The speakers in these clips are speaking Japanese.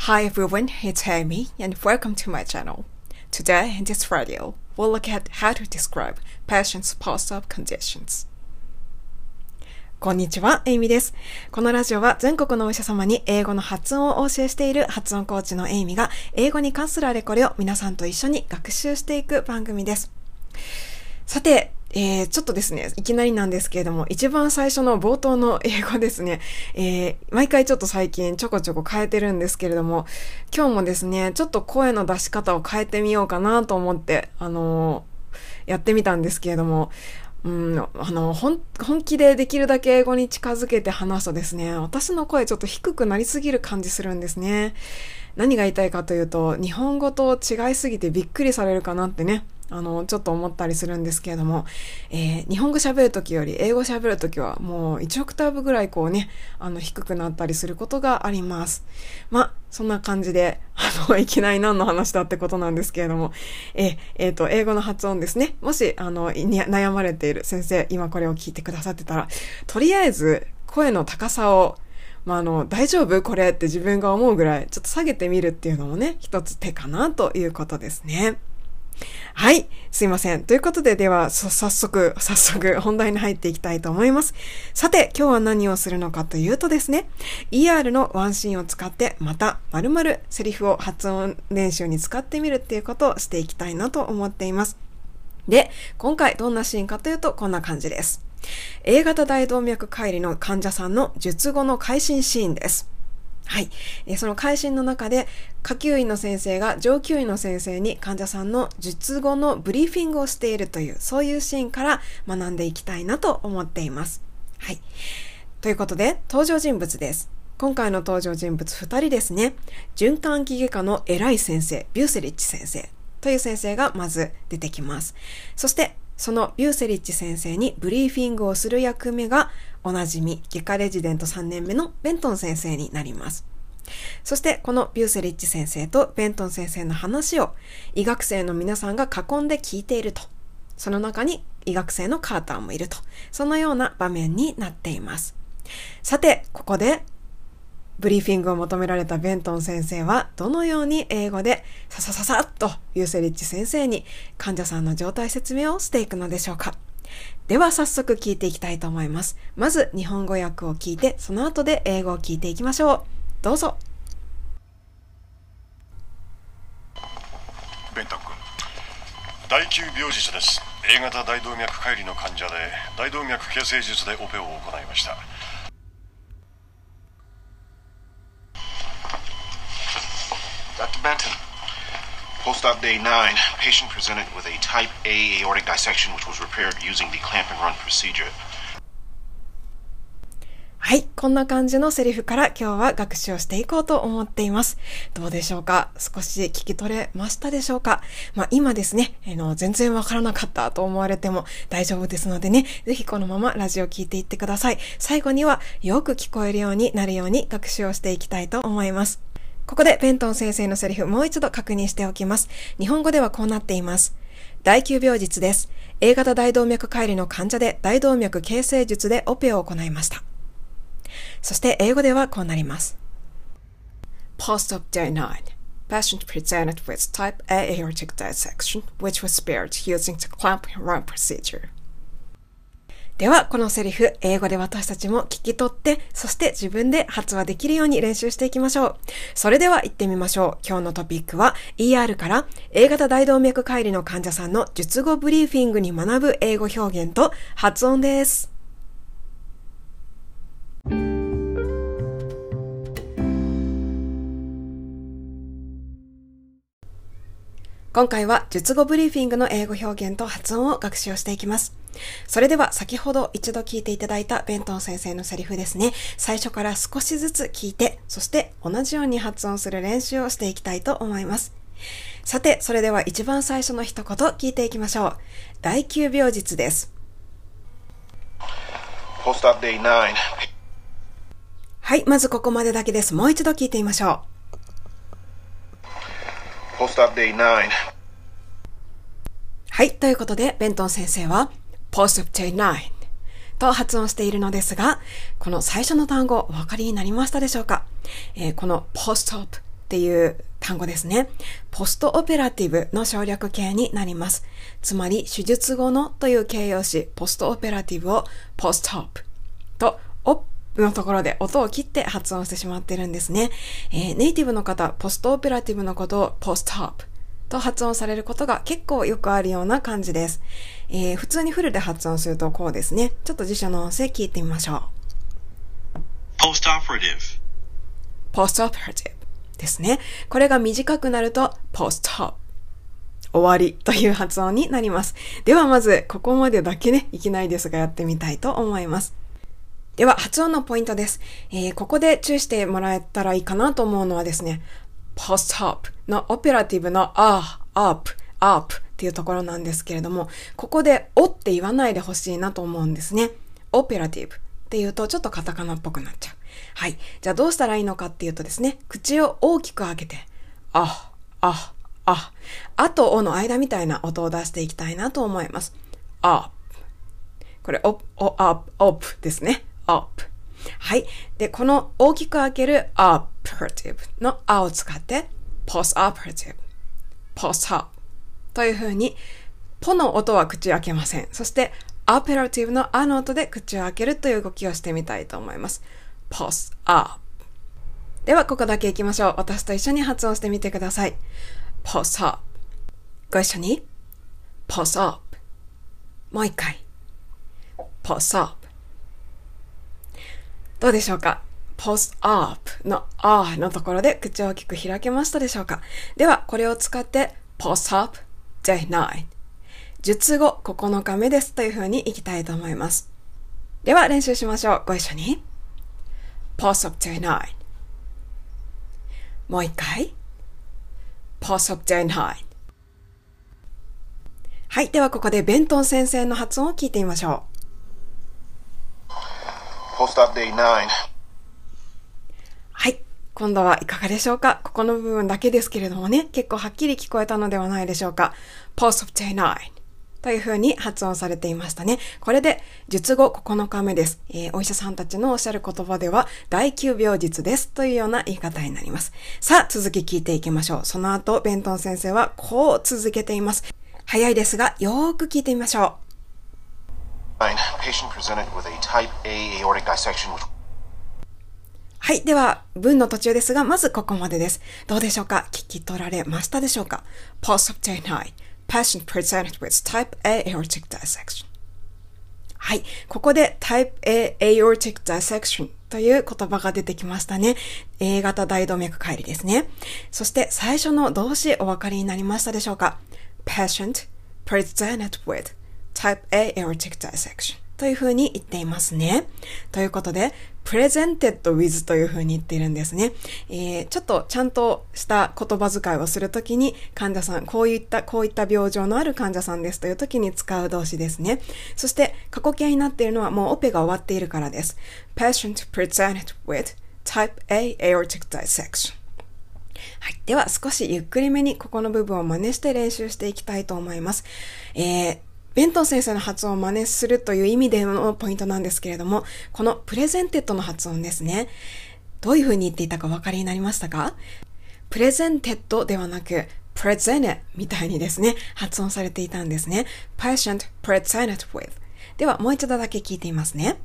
Hi everyone, it's Amy and welcome to my channel. Today in this video, we'll look at how to describe patient's post-op conditions. こんにちは、エイミです。このラジオは全国のお医者様に英語の発音をお教えしている発音コーチのエイミが英語に関するあれこれを皆さんと一緒に学習していく番組です。さて、えー、ちょっとですね、いきなりなんですけれども、一番最初の冒頭の英語ですね、えー、毎回ちょっと最近ちょこちょこ変えてるんですけれども、今日もですね、ちょっと声の出し方を変えてみようかなと思って、あのー、やってみたんですけれども、うん、あの、ほん本気でできるだけ英語に近づけて話すとですね、私の声ちょっと低くなりすぎる感じするんですね。何が言いたいかというと、日本語と違いすぎてびっくりされるかなってね、あの、ちょっと思ったりするんですけれども、えー、日本語喋るときより英語喋るときはもう1オクターブぐらいこうね、あの、低くなったりすることがあります。まそんな感じで、あの、いきなり何の話だってことなんですけれども、えー、えー、と、英語の発音ですね。もし、あの、悩まれている先生、今これを聞いてくださってたら、とりあえず、声の高さをまあ、あの、大丈夫？これって自分が思うぐらい、ちょっと下げてみるっていうのもね、一つ手かなということですね。はい。すいません。ということで、では、早速、早速、本題に入っていきたいと思います。さて、今日は何をするのかというとですね、ER のワンシーンを使って、また、〇〇セリフを発音練習に使ってみるっていうことをしていきたいなと思っています。で、今回どんなシーンかというと、こんな感じです。A 型大動脈解離の患者さんの術後の会心シーンです。はい。その会心の中で、下級医の先生が上級医の先生に患者さんの術後のブリーフィングをしているという、そういうシーンから学んでいきたいなと思っています。はい。ということで、登場人物です。今回の登場人物2人ですね。循環器外科の偉い先生、ビューセリッチ先生という先生がまず出てきます。そして、そのビューセリッチ先生にブリーフィングをする役目がおなじみ外科レジデント3年目のベントン先生になります。そしてこのビューセリッチ先生とベントン先生の話を医学生の皆さんが囲んで聞いていると。その中に医学生のカーターもいると。そのような場面になっています。さて、ここでブリーフィングを求められたベントン先生はどのように英語でささささっとユーセリッチ先生に患者さんの状態説明をしていくのでしょうかでは早速聞いていきたいと思います。まず日本語訳を聞いてその後で英語を聞いていきましょう。どうぞ。ベンタ君第9病児者です A 型大動脈解離の患者で大動脈形成術でオペを行いました post-op day 9, patient presented with a type A aortic dissection which was repaired using the clamp and run procedure. はい。こんな感じのセリフから今日は学習をしていこうと思っています。どうでしょうか？少し聞き取れましたでしょうか？まあ今ですね、あの、全然わからなかったと思われても大丈夫ですのでね、ぜひこのままラジオ聞いていってください。最後にはよく聞こえるようになるように学習をしていきたいと思います。ここでペントン先生のセリフもう一度確認しておきます。日本語ではこうなっています。第9病実です。A 型大動脈解離の患者で大動脈形成術でオペを行いました。そして英語ではこうなります。Post-op day 9 Patient presented with type A aortic dissection, which was spared using the clamp and run procedure. では、このセリフ、英語で私たちも聞き取って、そして自分で発話できるように練習していきましょう。それでは行ってみましょう。今日のトピックは ER から A 型大動脈解離の患者さんの術後ブリーフィングに学ぶ英語表現と発音です。今回は術後ブリーフィングの英語表現と発音を学習していきます。それでは先ほど一度聞いていただいたベントン先生のセリフですね。最初から少しずつ聞いて、そして同じように発音する練習をしていきたいと思います。さて、それでは一番最初の一言聞いていきましょう。第9秒実です。はい、まずここまでだけです。もう一度聞いてみましょう。はい。ということで、ベントン先生は、post-9 と発音しているのですが、この最初の単語、お分かりになりましたでしょうか、えー、この post-op っていう単語ですね。ポストオペラティブの省略形になります。つまり、手術後のという形容詞、ポストオペラティブを post-op と op のところで音を切って発音してしまってるんですね。えー、ネイティブの方、ポストオペラティブのことを post-op と発音されることが結構よくあるような感じです。えー、普通にフルで発音するとこうですね。ちょっと辞書の音声聞いてみましょう。post-operative post-operative ですね。これが短くなると post-op 終わりという発音になります。ではまず、ここまでだけね、いきなりですがやってみたいと思います。では、発音のポイントです。えー、ここで注意してもらえたらいいかなと思うのはですね、post hop のオペラティブの a, up, up っていうところなんですけれども、ここでおって言わないでほしいなと思うんですね。オペラティブっていうとちょっとカタカナっぽくなっちゃう。はい。じゃあどうしたらいいのかっていうとですね、口を大きく開けて、あ、あ、あ、あとおの間みたいな音を出していきたいなと思います。up。これ、お、お、up、up ですね。up。はい。で、この大きく開ける operative のあを使って postoperative、post-op という風に、ポの音は口を開けません。そして、operative のあの音で口を開けるという動きをしてみたいと思います。post-op では、ここだけ行きましょう。私と一緒に発音してみてください。post-op ご一緒に post-op もう一回 post-op どうでしょうか？Post up の r のところで口を大きく開けましたでしょうか？では、これを使って post up day 9術後9日目ですという風にいきたいと思います。では練習しましょう。ご一緒に。post up day 9もう一回。post up day 9はい。ではここでベントン先生の発音を聞いてみましょう。Post-op day 9. 今度はいかがでしょうか？ここの部分だけですけれどもね、結構はっきり聞こえたのではないでしょうか。Post-op day 9. という風に発音されていましたね。これで、術後9日目です。えー、お医者さんたちのおっしゃる言葉では、第9病術ですというような言い方になります。さあ、続き聞いていきましょう。その後、ベントン先生はこう続けています。早いですが、よーく聞いてみましょう。Patient presented with a type A aortic dissection はい。では、文の途中ですが、まずここまでです。どうでしょうか聞き取られましたでしょうか ?Post of day 9 Patient presented with type A aortic dissection はい。ここで type A aortic dissection という言葉が出てきましたね。A 型大動脈解離ですね。そして最初の動詞お分かりになりましたでしょうか ?patient presented with type A aortic dissection というふうに言っていますね。ということで、presented with というふうに言っているんですね。えー、ちょっとちゃんとした言葉遣いをするときに患者さん、こういった、こういった病状のある患者さんですというときに使う動詞ですね。そして過去形になっているのはもうオペが終わっているからです。patient presented with type A aortic dissection はい。では少しゆっくりめにここの部分を真似して練習していきたいと思います。えー、ベントン先生の発音を真似するという意味でのポイントなんですけれども、この presented の発音ですね。どういう風に言っていたかお分かりになりましたか？ presented ではなく、プレゼネみたいにですね、発音されていたんですね。patient presented with ではもう一度だけ聞いていますね。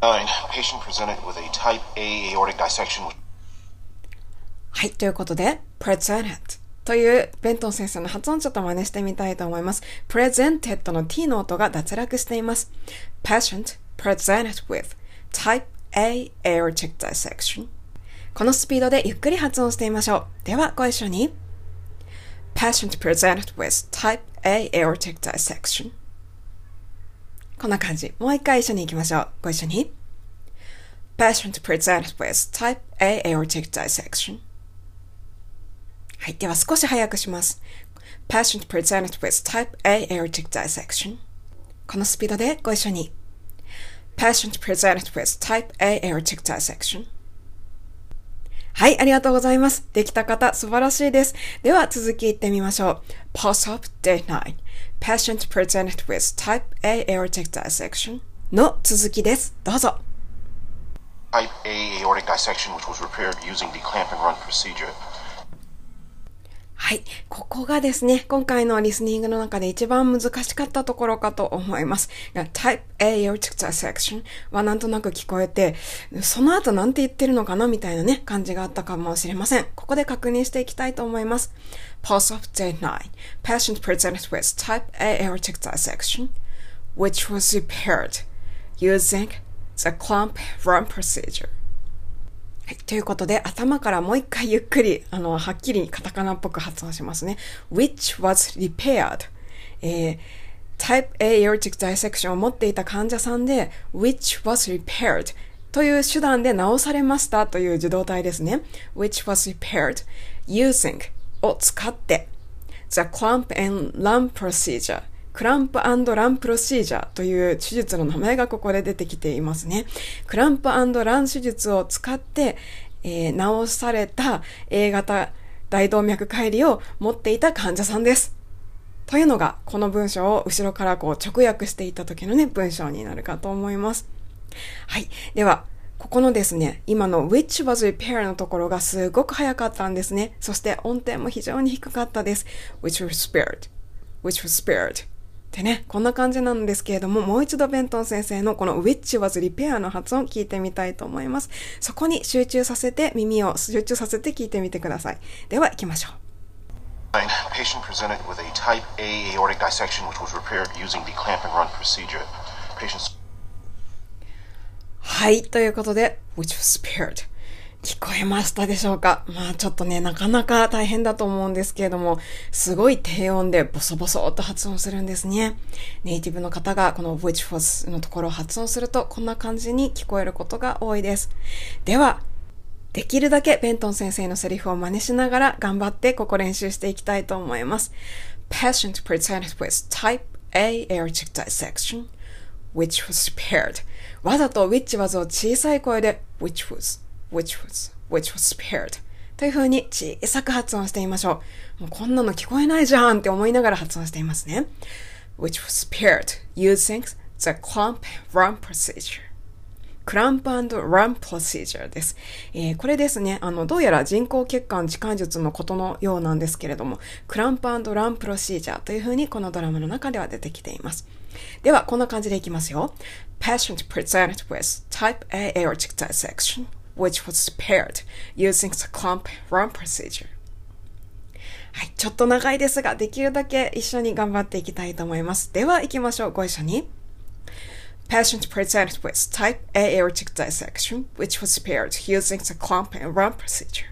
9. Patient presented with a type A aortic dissection. はい、ということで、presented というベントン先生の発音ちょっと真似してみたいと思います。presented の t の音が脱落しています。patient presented with type A aortic dissection このスピードでゆっくり発音してみましょう。ではご一緒に patient presented with type A aortic dissection こんな感じ。もう一回一緒に行きましょう。ご一緒に patient presented with type A aortic dissection はい。では少し早くします。Patient presented with type A aortic dissection このスピードでご一緒に。Patient presented with type A aortic dissection はい、ありがとうございます。できた方、素晴らしいです。では、続きいってみましょう。Post-op Day 9 Patient presented with Type A aortic dissection の続きです。どうぞ。Type A aortic dissection which was repaired using the clamp and run procedure はい。ここがですね、今回のリスニングの中で一番難しかったところかと思います。Type A aortic dissection はなんとなく聞こえて、その後なんて言ってるのかなみたいなね、感じがあったかもしれません。ここで確認していきたいと思います。Pulse of day 9. Patient presented with type A aortic dissection, which was repaired using the clamp run procedure. はい。ということで、頭からもう一回ゆっくり、あの、はっきりカタカナっぽく発音しますね。which was repaired. えー、type A aortic dissection を持っていた患者さんで、which was repaired という手段で治されましたという受動体ですね。which was repaired using を使って the clamp and run procedure クランプランプロシージャーという手術の名前がここで出てきていますね。クランプラン手術を使って、えー、治された A 型大動脈解離を持っていた患者さんです。というのが、この文章を後ろからこう直訳していた時のね、文章になるかと思います。はい。では、ここのですね、今の which was repair のところがすごく早かったんですね。そして音程も非常に低かったです。which was spared, which was spared ってね、こんな感じなんですけれども、もう一度ベントン先生のこの which was repair の発音聞いてみたいと思います。そこに集中させて、耳を集中させて聞いてみてください。では行きましょう。Patient presented with a type A aortic dissection which was repaired using the clamp and run procedure. Patients はい、ということで、which was spared. 聞こえましたでしょうか？まあちょっとね、なかなか大変だと思うんですけれども、すごい低音でボソボソっと発音するんですね。ネイティブの方がこの which was のところを発音するとこんな感じに聞こえることが多いです。では、できるだけベントン先生のセリフを真似しながら頑張ってここ練習していきたいと思います。Patient presented with type A aortic dissection, which was paired. わざと which was を小さい声で which was which was, which was spared という風に小さく発音してみましょう。もうこんなの聞こえないじゃんって思いながら発音していますね。which was spared using the clamp run procedure. クランプランプロシージャーです。えー、これですね、あの、どうやら人工血管置換術のことのようなんですけれども、クランプランプロシージャーというふうにこのドラマの中では出てきています。では、こんな感じでいきますよ。Patient presented with type A aortic dissection which was paired using the clump run procedure. はい。ちょっと長いですが、できるだけ一緒に頑張っていきたいと思います。では、行きましょう。ご一緒に。Patient presented with type A aortic dissection, which was paired using the clump and run procedure.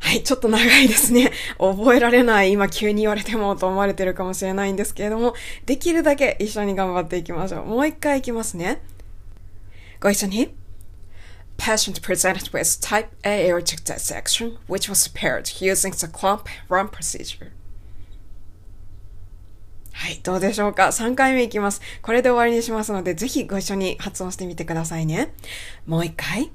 はい、ちょっと長いですね。覚えられない、今急に言われてもと思われてるかもしれないんですけれども、できるだけ一緒に頑張っていきましょう。もう一回いきますね。ご一緒に。patient presented with type A aortic dissection, which was repaired using the clump run procedure. はい、どうでしょうか ?3 回目いきます。これで終わりにしますので、ぜひご一緒に発音してみてくださいね。もう一回。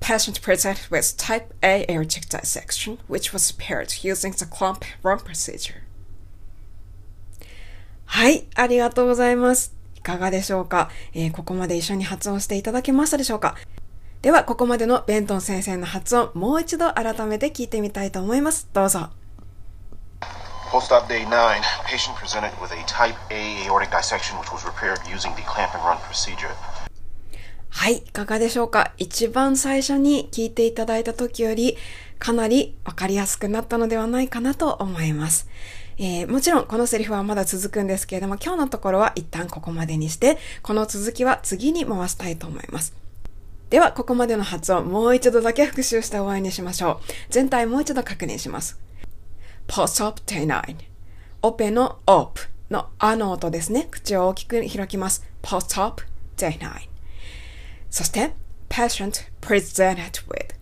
Patient presented with type A aortic dissection, which was repaired using the clump run procedure. はい、ありがとうございます。 かがでしょうか、えー、ここまで一緒に発音していただけましたでしょうか？では、ここまでのベントン先生の発音、もう一度改めて聞いてみたいと思います。どうぞ。Post-op day 9, patient presented with a type A aortic dissection which was repaired using the clamp and run procedure. はい、いかがでしょうか？一番最初に聞いていただいた時より、かなりわかりやすくなったのではないかなと思います。えー、もちろんこのセリフはまだ続くんですけれども、今日のところは一旦ここまでにして、この続きは次に回したいと思います。では、ここまでの発音、もう一度だけ復習して終わりにしましょう。全体もう一度確認します。post-op day 9オペの op のあの音ですね。口を大きく開きます。post-op day 9そして、patient presented with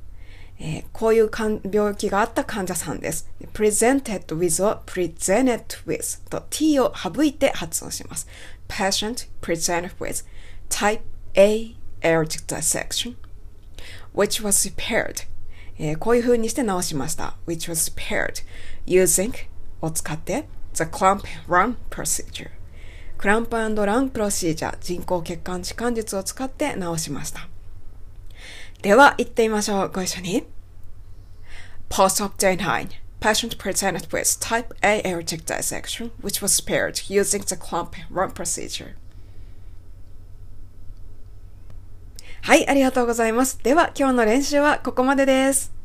えー、こういう病気があった患者さんです。presented with を presented with と t を省いて発音します。patient presented with type A aortic dissection which was repaired えー、こういう風にして直しました。which was repaired using を使って the clamp run procedure クランプランプロシージャー人工血管置換術を使って直しました。では、行ってみましょう。ご一緒に。Post of day 9 Patient presented with type A aortic dissection, which was spared using the clamp run procedure. はい、ありがとうございます。では、今日の練習はここまでです。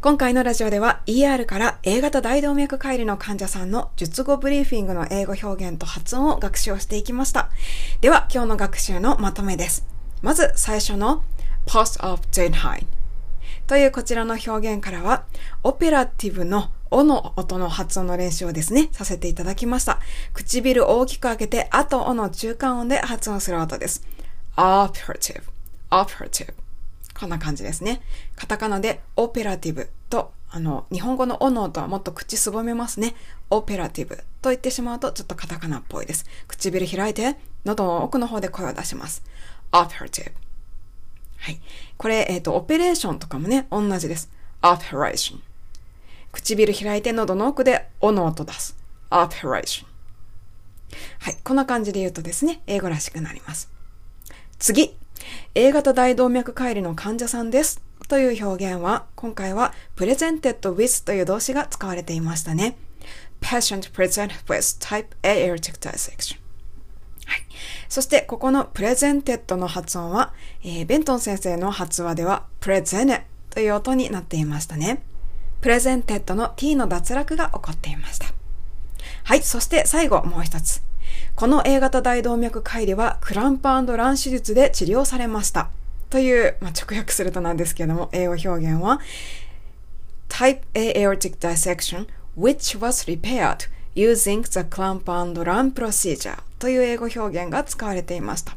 今回のラジオでは ER から A 型大動脈解離の患者さんの術後ブリーフィングの英語表現と発音を学習をしていきました。では今日の学習のまとめです。まず最初の Post of Zenheim というこちらの表現からはオペラティブのおの音の発音の練習をですね、させていただきました。唇を大きく開けて、あとおの中間音で発音する音です。operative, operative こんな感じですね。カタカナでオペラティブと、あの、日本語のオの音はもっと口すぼめますね。オペラティブと言ってしまうとちょっとカタカナっぽいです。唇開いて、喉の奥の方で声を出します。オペラティブ。はい。これ、えっ、ー、と、オペレーションとかもね、同じです。オペレーション。唇開いて喉の奥でオの音出す。オペレーション。はい。こんな感じで言うとですね、英語らしくなります。次。A 型大動脈解離の患者さんです。という表現は、今回は presented with という動詞が使われていましたね。patient present with type A aortic dissection。はい。そして、ここの presented の発音は、えー、ベントン先生の発話では present という音になっていましたね。presented の t の脱落が起こっていました。はい。そして最後もう一つ。この A 型大動脈解離はクランプラン手術で治療されました。という、まあ、直訳するとなんですけども、英語表現は Type A aortic dissection which was repaired using the clamp and run procedure という英語表現が使われていました。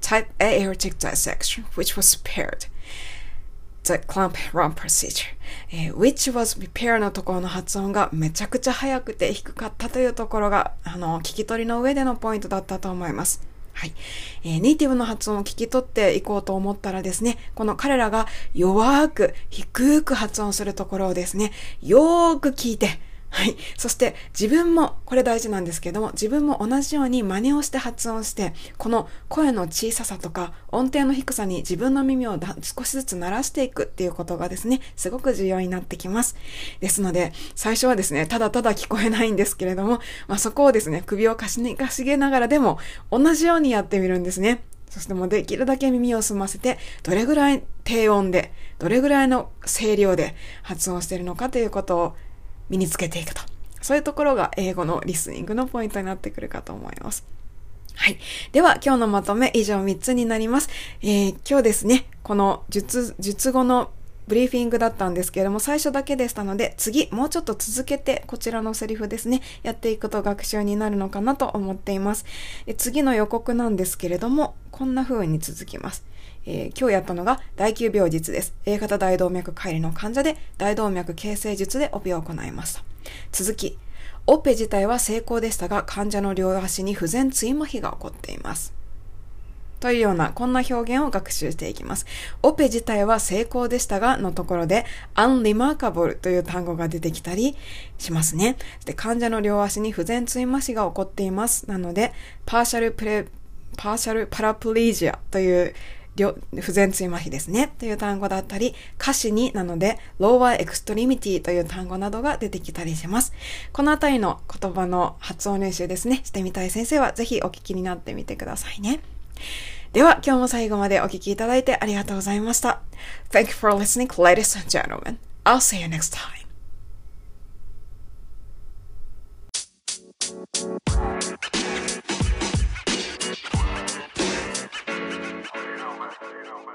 Type A aortic dissection which was repaired the clamp run procedure、えー、which was repair のところの発音がめちゃくちゃ速くて低かったというところが、あの、聞き取りの上でのポイントだったと思います。はい。えー、ネイティブの発音を聞き取っていこうと思ったらですね、この彼らが弱く、低く発音するところをですね、よーく聞いて、はい。そして自分も、これ大事なんですけども、自分も同じように真似をして発音して、この声の小ささとか音程の低さに自分の耳を少しずつ鳴らしていくっていうことがですね、すごく重要になってきます。ですので、最初はですね、ただただ聞こえないんですけれども、まあ、そこをですね、首をかしかしげながらでも、同じようにやってみるんですね。そしてもうできるだけ耳を澄ませて、どれぐらい低音で、どれぐらいの声量で発音しているのかということを身につけていくと。そういうところが英語のリスニングのポイントになってくるかと思います。はい。では、今日のまとめ以上3つになります。えー、今日ですね、この術、術後のブリーフィングだったんですけれども、最初だけでしたので、次、もうちょっと続けて、こちらのセリフですね、やっていくと学習になるのかなと思っています。え次の予告なんですけれども、こんな風に続きます。えー、今日やったのが第9病術です。A 型大動脈解離の患者で大動脈形成術でオペを行いました。続き、オペ自体は成功でしたが、患者の両足に不全椎麻痺が起こっています。というような、こんな表現を学習していきます。オペ自体は成功でしたが、のところで、unremarkable という単語が出てきたりしますね。で患者の両足に不全椎麻痺が起こっています。なので、パーシャルプレ、パーシャルパラプリージアという不全椎麻痺ですねという単語だったり、歌詞になので、lower extremity という単語などが出てきたりします。このあたりの言葉の発音練習ですね、してみたい先生はぜひお聞きになってみてくださいね。では、今日も最後までお聞きいただいてありがとうございました。Thank you for listening, ladies and gentlemen. I'll see you next time. Thank you.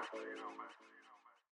just so you know, man.